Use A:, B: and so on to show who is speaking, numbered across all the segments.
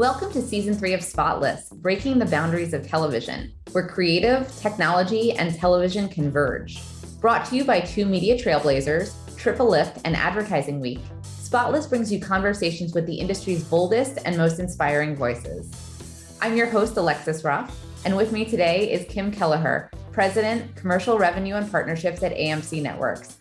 A: Welcome to season three of Spotless, breaking the boundaries of television, where creative, technology, and television converge. Brought to you by two media trailblazers, TripleLift and Advertising Week, Spotless brings you conversations with the industry's boldest and most inspiring voices. I'm your host, Alexis Ruff, and with me today is Kim Kelleher, President, Commercial Revenue and Partnerships at AMC Networks.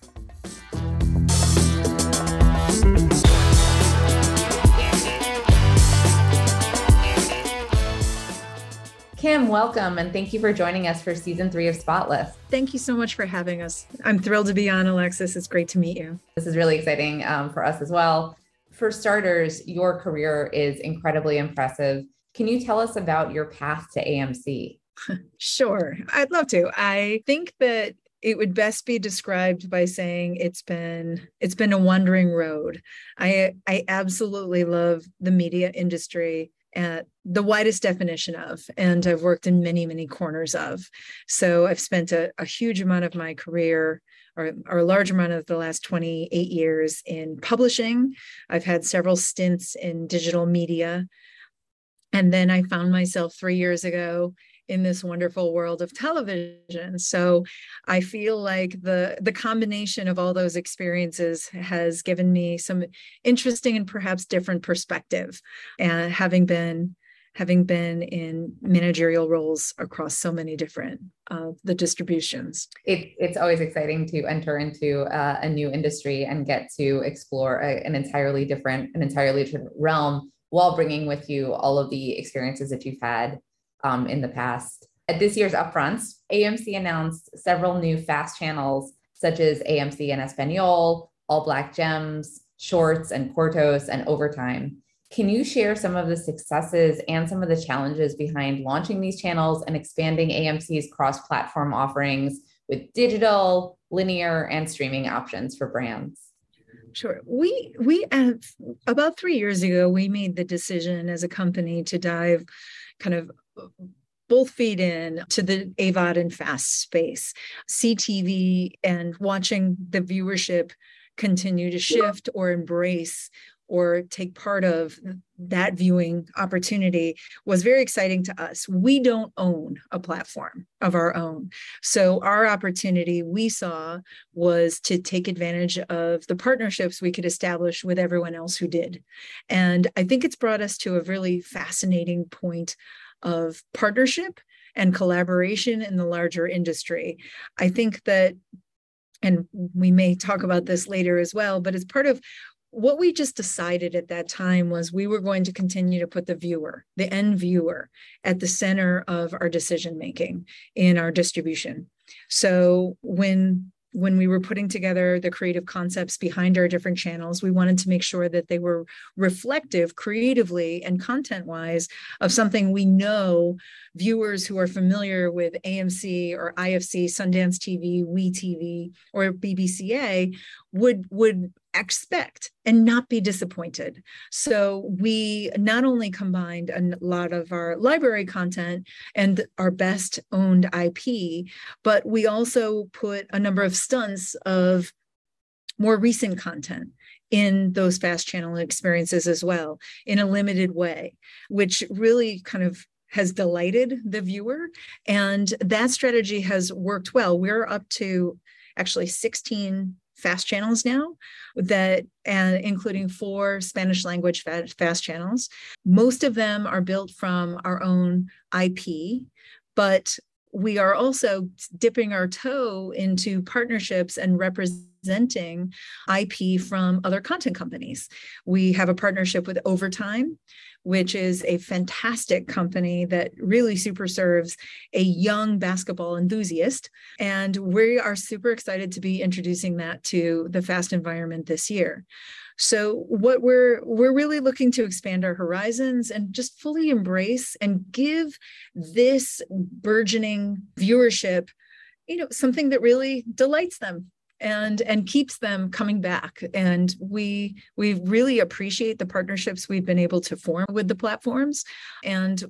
A: Kim, welcome and thank you for joining us for season three of Spotless.
B: Thank you so much for having us. I'm thrilled to be on, Alexis. It's great to meet you.
A: This is really exciting um, for us as well. For starters, your career is incredibly impressive. Can you tell us about your path to AMC?
B: sure, I'd love to. I think that it would best be described by saying it's been it's been a wandering road. I I absolutely love the media industry at the widest definition of, and I've worked in many, many corners of. So I've spent a, a huge amount of my career or, or, a large amount of the last 28 years in publishing. I've had several stints in digital media. And then I found myself three years ago in this wonderful world of television. So I feel like the the combination of all those experiences has given me some interesting and perhaps different perspective. And having been having been in managerial roles across so many different uh, the distributions.
A: It, it's always exciting to enter into uh, a new industry and get to explore a, an entirely different, an entirely different realm while bringing with you all of the experiences that you've had um, in the past. At this year's upfronts, AMC announced several new fast channels such as AMC en Español, All Black Gems, Shorts and Cortos, and Overtime. Can you share some of the successes and some of the challenges behind launching these channels and expanding AMC's cross platform offerings with digital, linear, and streaming options for brands?
B: Sure. We we have about 3 years ago we made the decision as a company to dive kind of both feed in to the AVOD and FAST space. CTV and watching the viewership continue to shift or embrace or take part of that viewing opportunity was very exciting to us. We don't own a platform of our own. So, our opportunity we saw was to take advantage of the partnerships we could establish with everyone else who did. And I think it's brought us to a really fascinating point of partnership and collaboration in the larger industry. I think that, and we may talk about this later as well, but as part of what we just decided at that time was we were going to continue to put the viewer, the end viewer, at the center of our decision making in our distribution. So when when we were putting together the creative concepts behind our different channels, we wanted to make sure that they were reflective creatively and content wise of something we know viewers who are familiar with AMC or IFC, Sundance TV, WeTV, or BBCA would would expect and not be disappointed. So we not only combined a lot of our library content and our best owned IP, but we also put a number of stunts of more recent content in those fast channel experiences as well in a limited way, which really kind of has delighted the viewer. And that strategy has worked well. We're up to actually 16 fast channels now that and including four spanish language fast channels most of them are built from our own ip but we are also dipping our toe into partnerships and representing IP from other content companies. We have a partnership with Overtime, which is a fantastic company that really super serves a young basketball enthusiast. And we are super excited to be introducing that to the fast environment this year. So what we're we're really looking to expand our horizons and just fully embrace and give this burgeoning viewership, you know, something that really delights them and and keeps them coming back. And we we really appreciate the partnerships we've been able to form with the platforms. And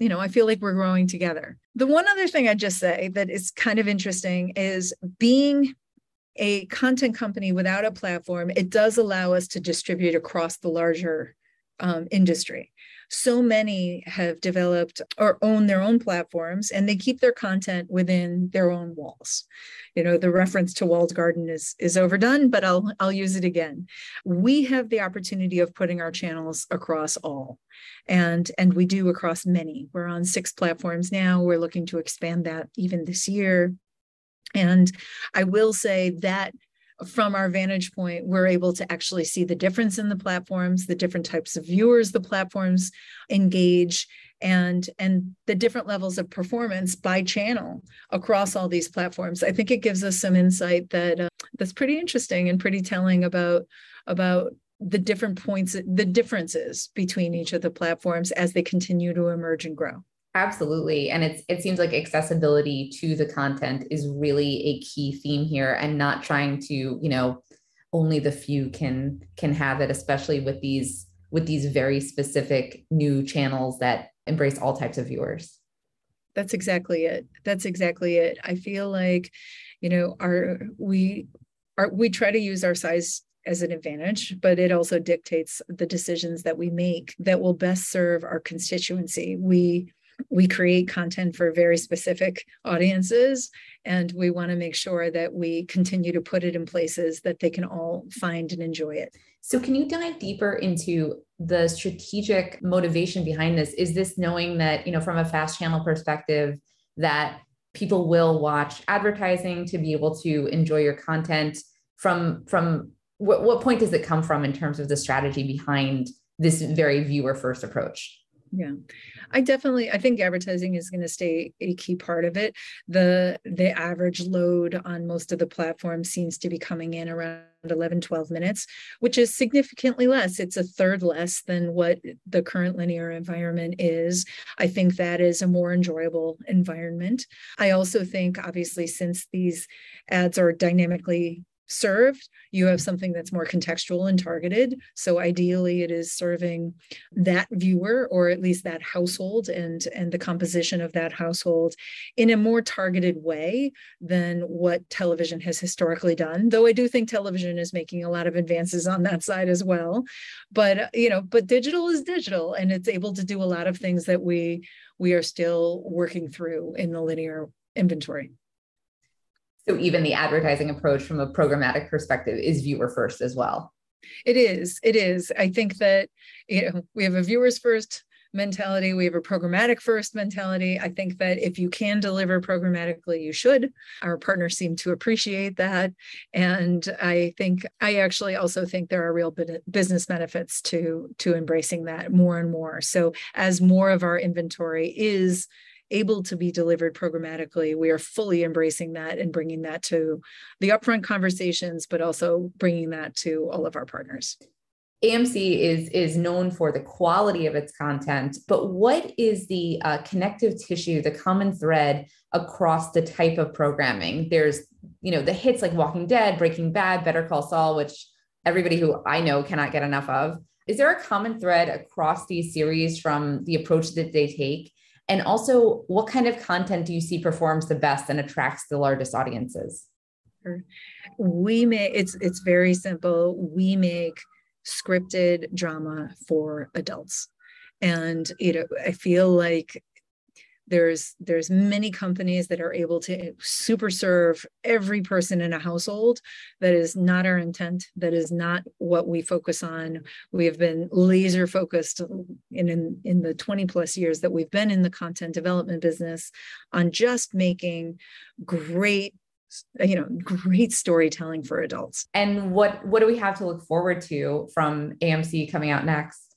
B: you know i feel like we're growing together. The one other thing i'd just say that is kind of interesting is being a content company without a platform it does allow us to distribute across the larger um, industry so many have developed or own their own platforms and they keep their content within their own walls. You know the reference to walled garden is is overdone but i'll i'll use it again. We have the opportunity of putting our channels across all and and we do across many. We're on six platforms now. We're looking to expand that even this year. And i will say that from our vantage point, we're able to actually see the difference in the platforms, the different types of viewers the platforms engage, and and the different levels of performance by channel across all these platforms. I think it gives us some insight that uh, that's pretty interesting and pretty telling about about the different points, the differences between each of the platforms as they continue to emerge and grow.
A: Absolutely. And it's it seems like accessibility to the content is really a key theme here and not trying to, you know, only the few can can have it, especially with these with these very specific new channels that embrace all types of viewers.
B: That's exactly it. That's exactly it. I feel like, you know, our we are we try to use our size as an advantage, but it also dictates the decisions that we make that will best serve our constituency. We we create content for very specific audiences and we want to make sure that we continue to put it in places that they can all find and enjoy it.
A: So can you dive deeper into the strategic motivation behind this? Is this knowing that you know from a fast channel perspective that people will watch advertising to be able to enjoy your content? From from what, what point does it come from in terms of the strategy behind this very viewer first approach
B: yeah. I definitely i think advertising is going to stay a key part of it. The the average load on most of the platforms seems to be coming in around 11 12 minutes which is significantly less. It's a third less than what the current linear environment is. I think that is a more enjoyable environment. I also think obviously since these ads are dynamically served, you have something that's more contextual and targeted. So ideally it is serving that viewer or at least that household and, and the composition of that household in a more targeted way than what television has historically done. Though I do think television is making a lot of advances on that side as well. But uh, you know, but digital is digital and it's able to do a lot of things that we we are still working through in the linear inventory.
A: So even the advertising approach from a programmatic perspective is viewer first as well.
B: It is. It is. I think that you know we have a viewers first mentality. We have a programmatic first mentality. I think that if you can deliver programmatically, you should. Our partners seem to appreciate that. And I think I actually also think there are real business benefits to to embracing that more and more. So as more of our inventory is able to be delivered programmatically, we are fully embracing that and bringing that to the upfront conversations, but also bringing that to all of our partners.
A: AMC is is known for the quality of its content, but what is the uh, connective tissue, the common thread across the type of programming? There's, you know, the hits like Walking Dead, Breaking Bad, Better Call Saul, which everybody who I know cannot get enough of. Is there a common thread across these series from the approach that they take? And also, what kind of content do you see performs the best and attracts the largest audiences?
B: We make it's it's very simple. We make scripted drama for adults. And you know, I feel like there's there's many companies that are able to super serve every person in a household. That is not our intent. That is not what we focus on. We have been laser focused in in, in the 20 plus years that we've been in the content development business on just making great you know great storytelling for adults.
A: And what what do we have to look forward to from amc coming out next?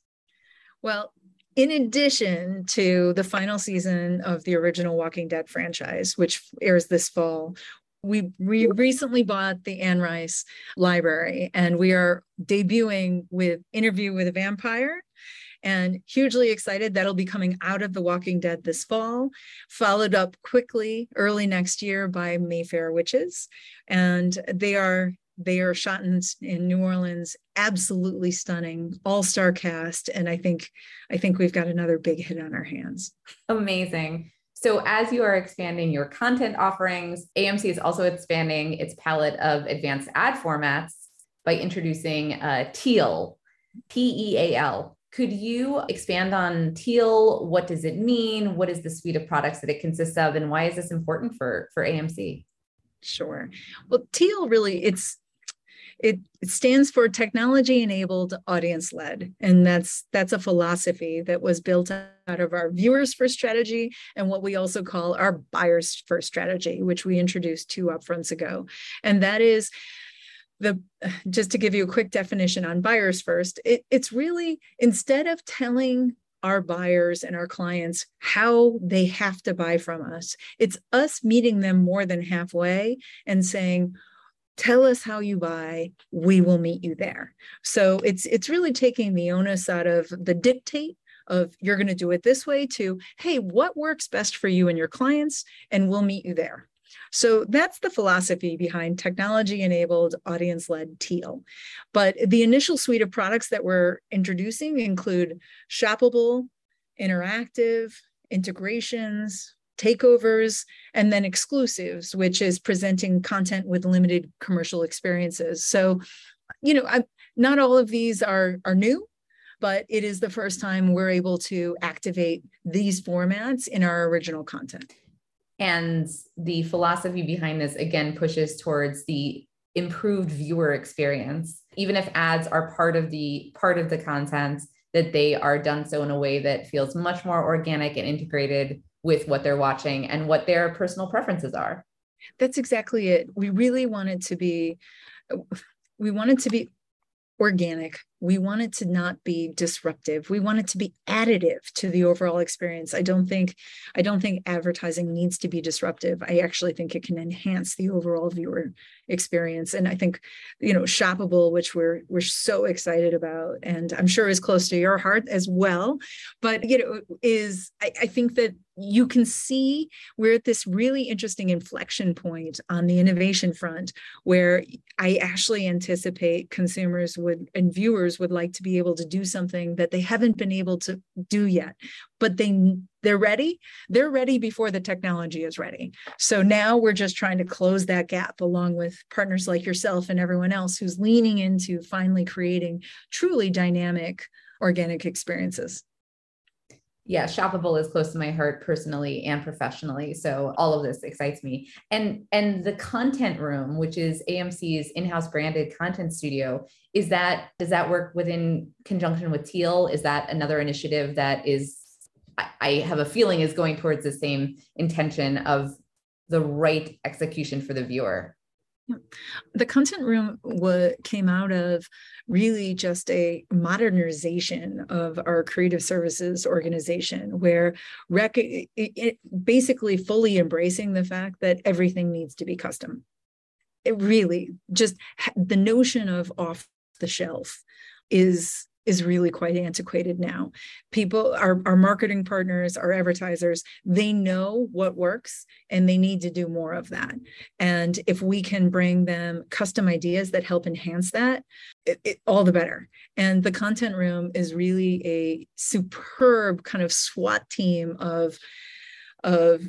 B: Well in addition to the final season of the original Walking Dead franchise, which airs this fall, we re- recently bought the Anne Rice library and we are debuting with Interview with a Vampire and hugely excited that'll be coming out of The Walking Dead this fall, followed up quickly early next year by Mayfair Witches. And they are they are shot in, in New Orleans, absolutely stunning, all-star cast, and I think I think we've got another big hit on our hands.
A: Amazing. So as you are expanding your content offerings, AMC is also expanding its palette of advanced ad formats by introducing uh, Teal, T E A L. Could you expand on Teal? What does it mean? What is the suite of products that it consists of, and why is this important for for AMC?
B: Sure. Well, Teal really it's it, it stands for technology enabled audience led and that's that's a philosophy that was built out of our viewers first strategy and what we also call our buyers first strategy which we introduced two upfronts ago. And that is the just to give you a quick definition on buyers first it, it's really instead of telling our buyers and our clients how they have to buy from us it's us meeting them more than halfway and saying tell us how you buy we will meet you there. So it's it's really taking the onus out of the dictate of you're going to do it this way to hey what works best for you and your clients and we'll meet you there. So that's the philosophy behind technology enabled audience led teal. But the initial suite of products that we're introducing include shoppable interactive integrations takeovers and then exclusives which is presenting content with limited commercial experiences. So you know I, not all of these are are new but it is the first time we're able to activate these formats in our original content.
A: And the philosophy behind this again pushes towards the improved viewer experience. Even if ads are part of the part of the content that they are done so in a way that feels much more organic and integrated with what they're watching and what their personal preferences are.
B: That's exactly it. We really wanted to be we wanted to be organic. We want it to not be disruptive. We want it to be additive to the overall experience. I don't think I don't think advertising needs to be disruptive. I actually think it can enhance the overall viewer experience. And I think, you know, shoppable, which we're we're so excited about, and I'm sure is close to your heart as well. But you know, is I, I think that you can see we're at this really interesting inflection point on the innovation front where I actually anticipate consumers would and viewers would like to be able to do something that they haven't been able to do yet. But they they're ready. They're ready before the technology is ready. So now we're just trying to close that gap along with partners like yourself and everyone else who's leaning into finally creating truly dynamic organic experiences
A: yeah, shoppable is close to my heart personally and professionally. So all of this excites me. And and the content room, which is AMC's in-house branded content studio, is that does that work within conjunction with Teal? Is that another initiative that is I have a feeling is going towards the same intention of the right execution for the viewer?
B: The content room came out of really just a modernization of our creative services organization, where rec- it basically fully embracing the fact that everything needs to be custom. It really just the notion of off the shelf is is really quite antiquated now. People, our, our marketing partners, our advertisers, they know what works and they need to do more of that. And if we can bring them custom ideas that help enhance that, it, it, all the better. And the content room is really a superb kind of SWAT team of, of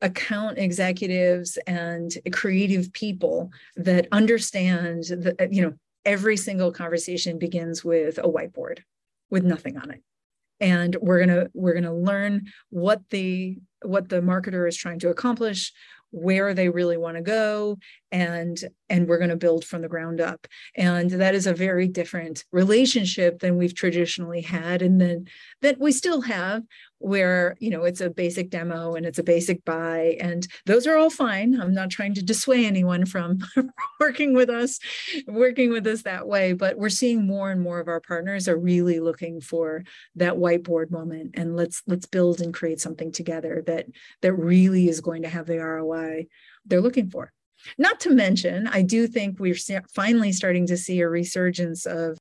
B: account executives and creative people that understand that you know every single conversation begins with a whiteboard with nothing on it. And we're going to we're going to learn what the what the marketer is trying to accomplish where they really want to go and and we're going to build from the ground up. And that is a very different relationship than we've traditionally had and then that we still have where you know it's a basic demo and it's a basic buy and those are all fine. I'm not trying to dissuade anyone from working with us working with us that way but we're seeing more and more of our partners are really looking for that whiteboard moment and let's let's build and create something together that that really is going to have the roi they're looking for not to mention i do think we're finally starting to see a resurgence of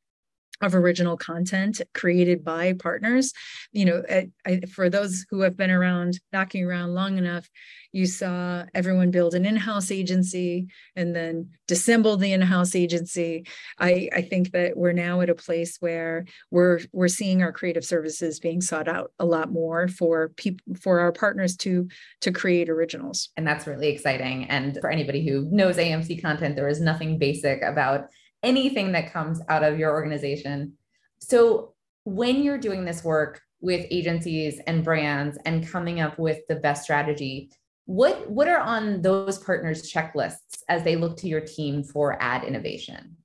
B: of original content created by partners. You know, I, I, for those who have been around, knocking around long enough, you saw everyone build an in-house agency and then dissemble the in-house agency. I, I think that we're now at a place where we're we're seeing our creative services being sought out a lot more for people for our partners to to create originals.
A: And that's really exciting. And for anybody who knows AMC content, there is nothing basic about anything that comes out of your organization. So, when you're doing this work with agencies and brands and coming up with the best strategy, what what are on those partners checklists as they look to your team for ad innovation?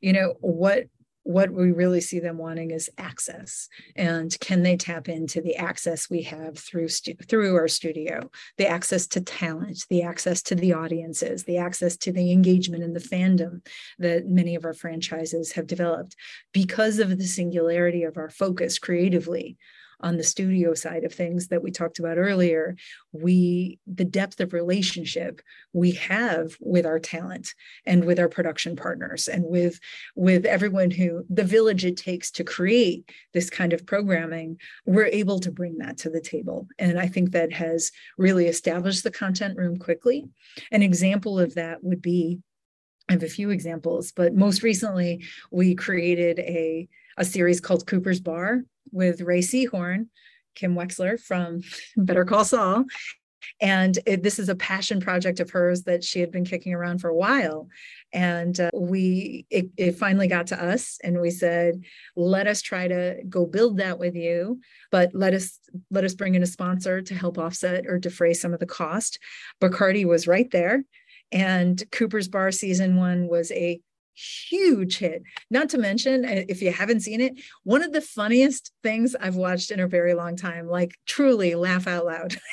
B: You know, what what we really see them wanting is access. And can they tap into the access we have through through our studio? The access to talent the access to the audiences the access to the engagement and the fandom that many of our franchises have developed. Because of the singularity of our focus creatively on the studio side of things that we talked about earlier we the depth of relationship we have with our talent and with our production partners and with with everyone who the village it takes to create this kind of programming we're able to bring that to the table. And i think that has really established the content room quickly. An example of that would be I have a few examples, but most recently we created a, a series called Cooper's Bar, with Rhea Seehorn, Kim Wexler from Better Call Saul. And it, this is a passion project of hers that she had been kicking around for a while. And uh, we, it, it finally got to us, and we said, "Let us try to go build that with you, but let us let us bring in a sponsor to help offset or defray some of the cost." Bacardi was right there, and Cooper's Bar season one was a huge hit. Not to mention, uh, if you haven't seen it, one of the funniest things I've watched in a very long time, like truly laugh out loud.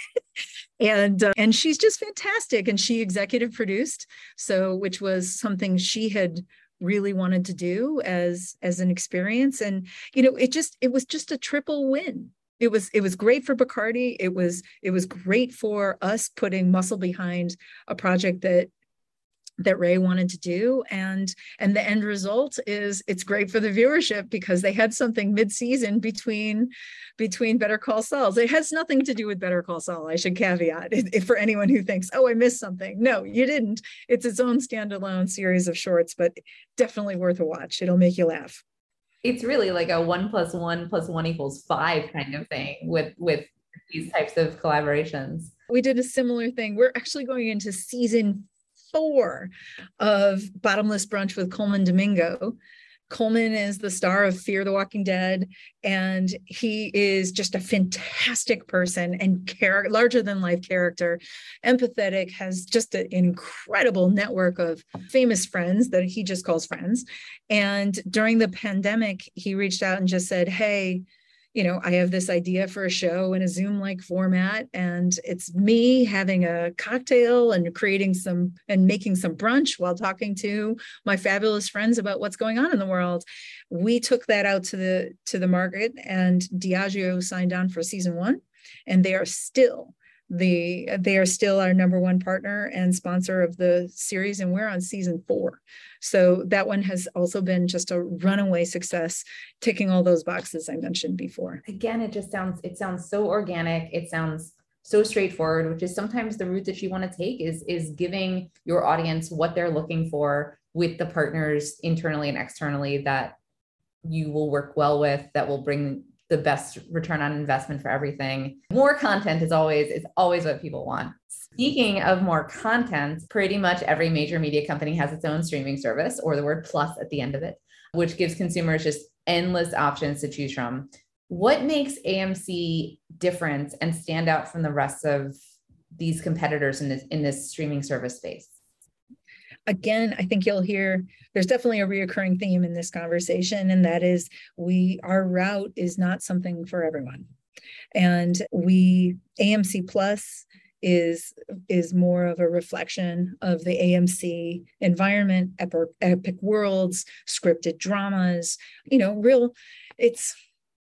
B: and uh, and she's just fantastic and she executive produced so which was something she had really wanted to do as as an experience and you know it just it was just a triple win it was it was great for Bacardi it was it was great for us putting muscle behind a project that that Rhea wanted to do and and the end result is it's great for the viewership because they had something mid-season between between Better Call Saul. It has nothing to do with Better Call Saul. I should caveat it, for anyone who thinks, "Oh, I missed something." No, you didn't. It's its own standalone series of shorts, but definitely worth a watch. It'll make you laugh.
A: It's really like a one plus one plus one equals five kind of thing with with these types of collaborations.
B: We did a similar thing. We're actually going into season four of Bottomless Brunch with Colman Domingo. Colman is the star of Fear the Walking Dead, and he is just a fantastic person and char- larger than life character, empathetic, has just an incredible network of famous friends that he just calls friends. And during the pandemic, he reached out and just said, Hey, you know, I have this idea for a show in a Zoom like format, and it's me having a cocktail and creating some and making some brunch while talking to my fabulous friends about what's going on in the world. We took that out to the to the market, and Diageo signed on for season one, and they are still the they are still our number one partner and sponsor of the series and we're on season four. So that one has also been just a runaway success ticking all those boxes i mentioned before.
A: Again it just sounds it sounds so organic. It sounds so straightforward which is sometimes the route that you want to take is is giving your audience what they're looking for with the partners internally and externally that you will work well with that will bring the best return on investment for everything. More content is always is always what people want. Speaking of more content, pretty much every major media company has its own streaming service or the word plus at the end of it, which gives consumers just endless options to choose from. What makes AMC different and stand out from the rest of these competitors in this in this streaming service space?
B: Again, I think you'll hear there's definitely a reoccurring theme in this conversation, and that is we our route is not something for everyone. And we AMC Plus is is more of a reflection of the AMC environment, epic, epic worlds, scripted dramas, you know, real it's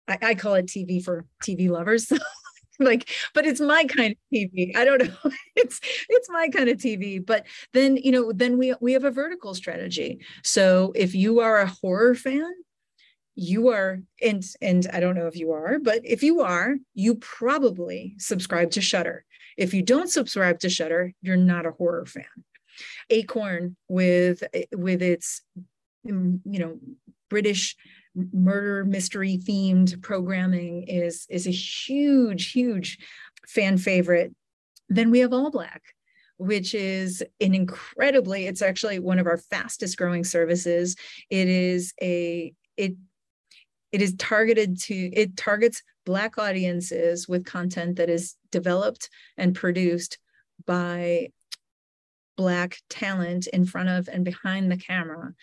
B: I, I call it TV for TV lovers. like but it's my kind of tv i don't know. It's it's my kind of tv but then you know then we we have a vertical strategy. So if you are a horror fan you are and and i don't know if you are but if you are you probably subscribe to Shudder if you don't subscribe to Shudder you're not a horror fan. Acorn with with its mm, you know british murder mystery themed programming is is a huge huge fan favorite. Then we have All Black, which is an incredibly it's actually one of our fastest growing services. It is a it it is targeted to it targets black audiences with content that is developed and produced by black talent in front of and behind the camera.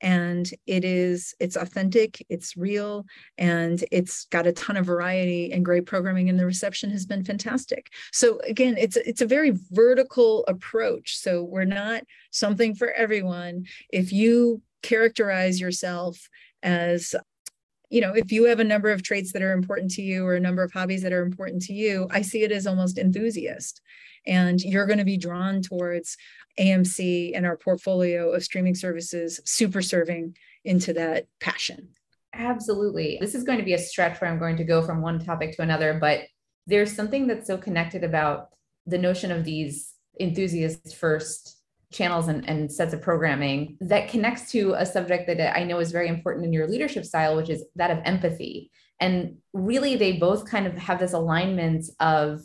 B: And it is it's authentic it's real and it's got a ton of variety and great programming and the reception has been fantastic. So again it's it's a very vertical approach. So we're not something for everyone. If you characterize yourself as you know if you have a number of traits that are important to you or a number of hobbies that are important to you i see it as almost enthusiast and you're going to be drawn towards AMC and our portfolio of streaming services super serving into that passion.
A: Absolutely. This is going to be a stretch where I'm going to go from one topic to another, but there's something that's so connected about the notion of these enthusiast first channels and, and sets of programming that connects to a subject that I know is very important in your leadership style, which is that of empathy. And really, they both kind of have this alignment of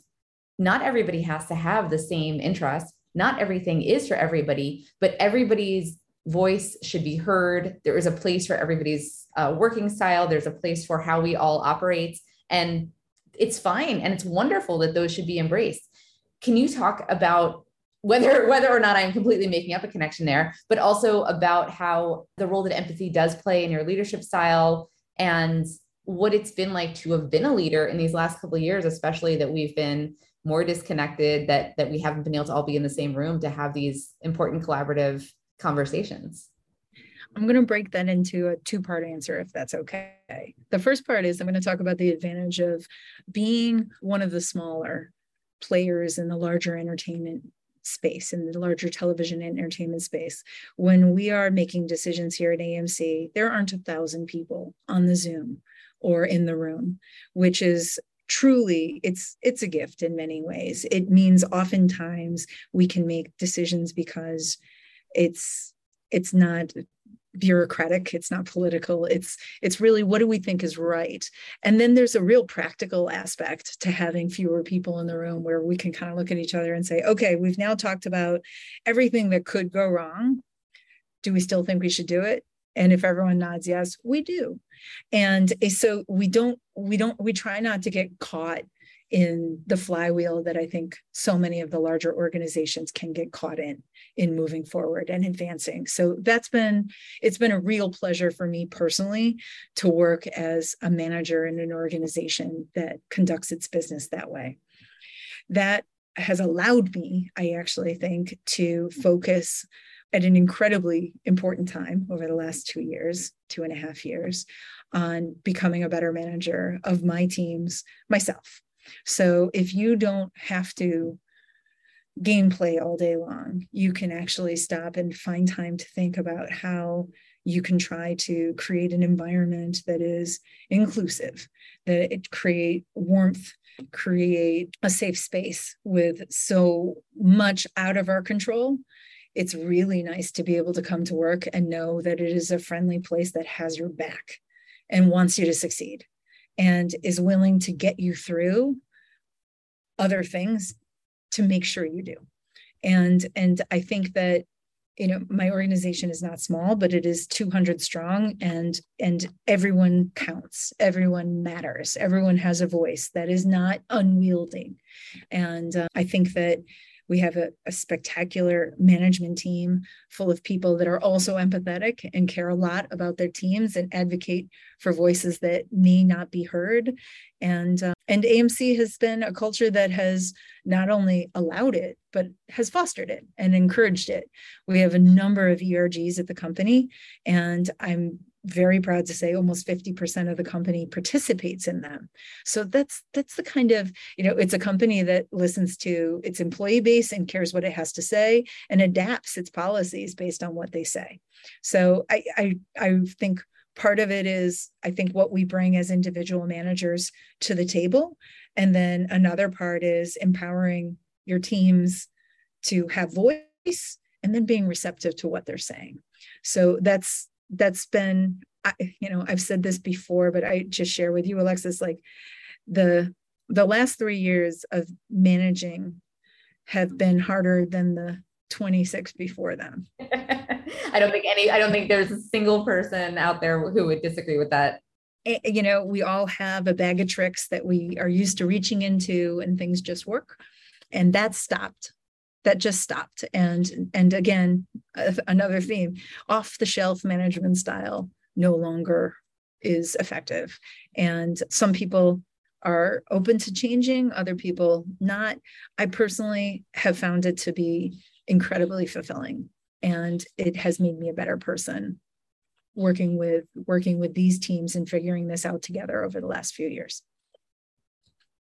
A: not everybody has to have the same interests not everything is for everybody, but everybody's voice should be heard. There is a place for everybody's uh, working style. There's a place for how we all operate. And it's fine and it's wonderful that those should be embraced. Can you talk about whether whether or not I'm completely making up a connection there, but also about how the role that empathy does play in your leadership style and what it's been like to have been a leader in these last couple of years, especially that we've been more disconnected that that we haven't been able to all be in the same room to have these important collaborative conversations.
B: I'm going to break that into a two part answer if that's okay. The first part is i'm going to talk about the advantage of being one of the smaller players in the larger entertainment space in the larger television entertainment space. When we are making decisions here at amc there aren't a thousand people on the zoom or in the room which is truly it's it's a gift in many ways. It means oftentimes we can make decisions because it's it's not bureaucratic it's not political it's it's really what do we think is right? And then there's a real practical aspect to having fewer people in the room where we can kind of look at each other and say okay we've now talked about everything that could go wrong. Do we still think we should do it and if everyone nods yes we do. And so we don't we don't we try not to get caught in the flywheel that i think so many of the larger organizations can get caught in in moving forward and advancing. So that's been it's been a real pleasure for me personally to work as a manager in an organization that conducts its business that way. That has allowed me i actually think to focus at an incredibly important time over the last two years, two and a half years, on becoming a better manager of my teams myself. So if you don't have to gameplay all day long, you can actually stop and find time to think about how you can try to create an environment that is inclusive, that it create warmth, create a safe space with so much out of our control it's really nice to be able to come to work and know that it is a friendly place that has your back and wants you to succeed and is willing to get you through other things to make sure you do. And and i think that you know my organization is not small but it is 200 strong and and everyone counts everyone matters everyone has a voice that is not unwieldy and uh, i think that we have a, a, spectacular management team full of people that are also empathetic and care a lot about their teams and advocate for voices that may not be heard. And uh, and AMC has been a culture that has not only allowed it but has fostered it and encouraged it. We have a number of ERGs at the company, and I'm very proud to say almost 50% of the company participates in them. So that's that's the kind of you know it's a company that listens to its employee base and cares what it has to say and adapts its policies based on what they say. So i i, I think part of it is i think what we bring as individual managers to the table. And then another part is empowering your teams to have voice and then being receptive to what they're saying. So that's that's been I, you know i've said this before but i just share with you alexis like the the last three years of managing have been harder than the 26 before them
A: i don't think any i don't think there's a single person out there who would disagree with that eh, eh,
B: you know, we all have a bag of tricks that we are used to reaching into and things just work. And that stopped. That just stopped. And and again, another theme, off the shelf management style no longer is effective. And some people are open to changing, other people not. I personally have found it to be incredibly fulfilling and it has made me a better person working with working with these teams and figuring this out together over the last few years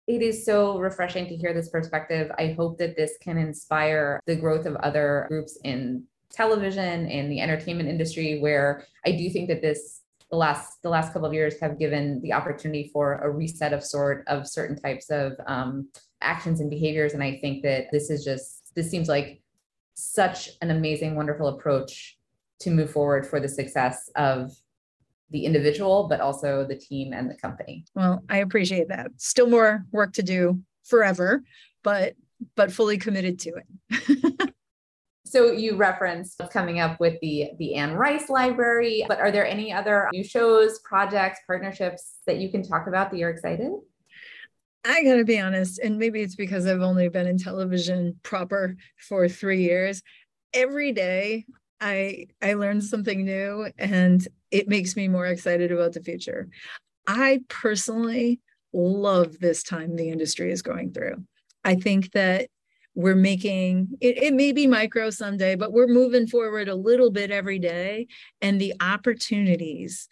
A: it is so refreshing to hear this perspective. I hope that this can inspire the growth of other groups in television in the entertainment industry where i do think that this the last the last couple of years have given the opportunity for a reset of sort of certain types of um, actions and behaviors. And i think that this is just this seems like such an amazing wonderful approach to move forward for the success of the individual, but also the team and the company.
B: Well, I appreciate that. Still more work to do forever, but but fully committed to it.
A: so you referenced coming up with the the Anne Rice Library, but are there any other new shows, projects, partnerships that you can talk about that you're excited?
B: I gotta be honest, and maybe it's because I've only been in television proper for three years. Every day I I learn something new and it makes me more excited about the future. I personally love this time the industry is going through. I think that we're making it, it may be micro someday, but we're moving forward a little bit every day. And the opportunities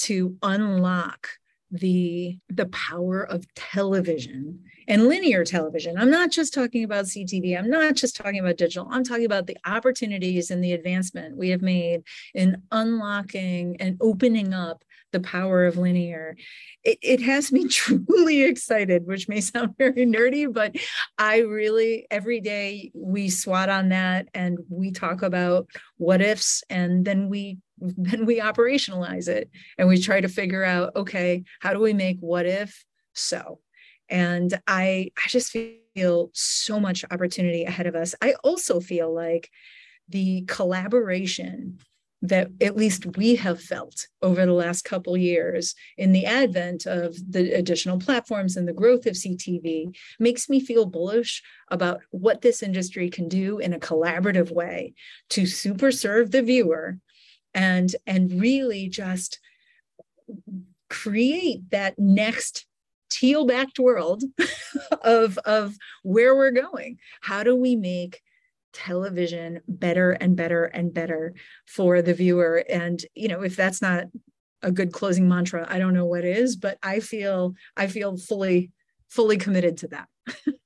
B: to unlock the the power of television and linear television. I'm not just talking about CTV. I'm not just talking about digital. I'm talking about the opportunities and the advancement we have made in unlocking and opening up the power of linear. It, it has me truly excited, which may sound very nerdy, but I really, every day we swat on that and we talk about what ifs and then we then we operationalize it and we try to figure out okay how do we make what if so? And i i just feel so much opportunity ahead of us. I also feel like the collaboration that at least we have felt over the last couple years in the advent of the additional platforms and the growth of CTV makes me feel bullish about what this industry can do in a collaborative way to super serve the viewer and and really just create that next teal backed world of of where we're going. How do we make television better and better and better for the viewer? And you know if that's not a good closing mantra i don't know what is but i feel i feel fully fully committed to that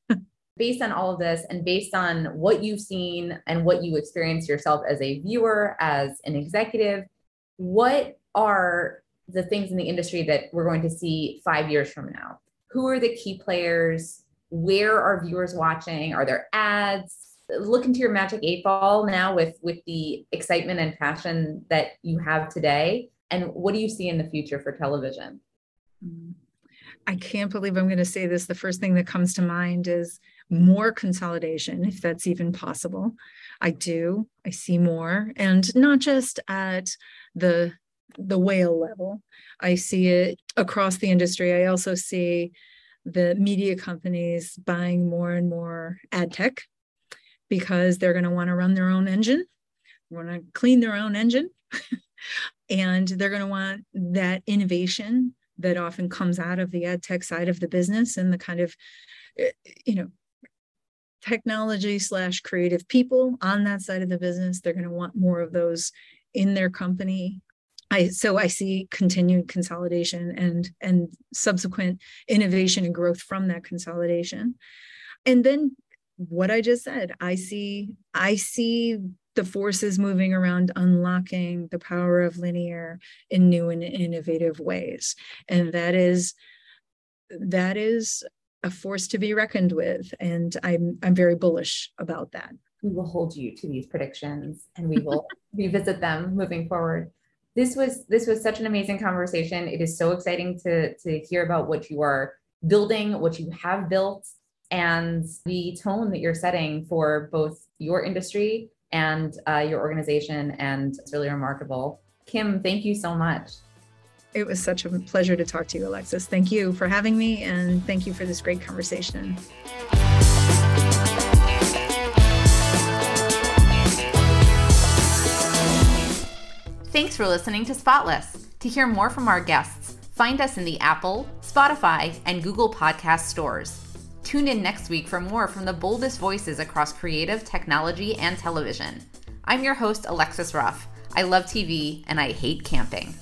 A: based on all of this and based on what you've seen and what you experience yourself as a viewer as an executive what are the things in the industry that we're going to see 5 years from now? Who are the key players? Where are viewers watching? Are there ads? Look into your magic eight ball now with with the excitement and passion that you have today. And what do you see in the future for television? Mm-hmm.
B: I can't believe i'm going to say this. The first thing that comes to mind is more consolidation if that's even possible. I do. I see more. And not just at the the whale level. I see it across the industry. I also see the media companies buying more and more ad tech because they're going to want to run their own engine, want to clean their own engine, and they're going to want that innovation that often comes out of the ad tech side of the business and the kind of, eh, you know, technology slash creative people on that side of the business. They're going to want more of those in their company. I, so I see continued consolidation and and subsequent innovation and growth from that consolidation. And then what I just said. I see I see the forces moving around unlocking the power of linear in new and innovative ways. And that is that is a force to be reckoned with. And I'm I'm very bullish about that.
A: We will hold you to these predictions and we will revisit them moving forward. This was this was such an amazing conversation. It is so exciting to to hear about what you are building, what you have built, and the tone that you're setting for both your industry and uh, your organization. And it's really remarkable. Kim, thank you so much.
B: It was such a pleasure to talk to you, Alexis. Thank you for having me, and thank you for this great conversation.
A: Thanks for listening to Spotless. To hear more from our guests, find us in the Apple, Spotify, and Google Podcast stores. Tune in next week for more from the boldest voices across creative, technology, and television. I'm your host, Alexis Ruff. I love TV and I hate camping.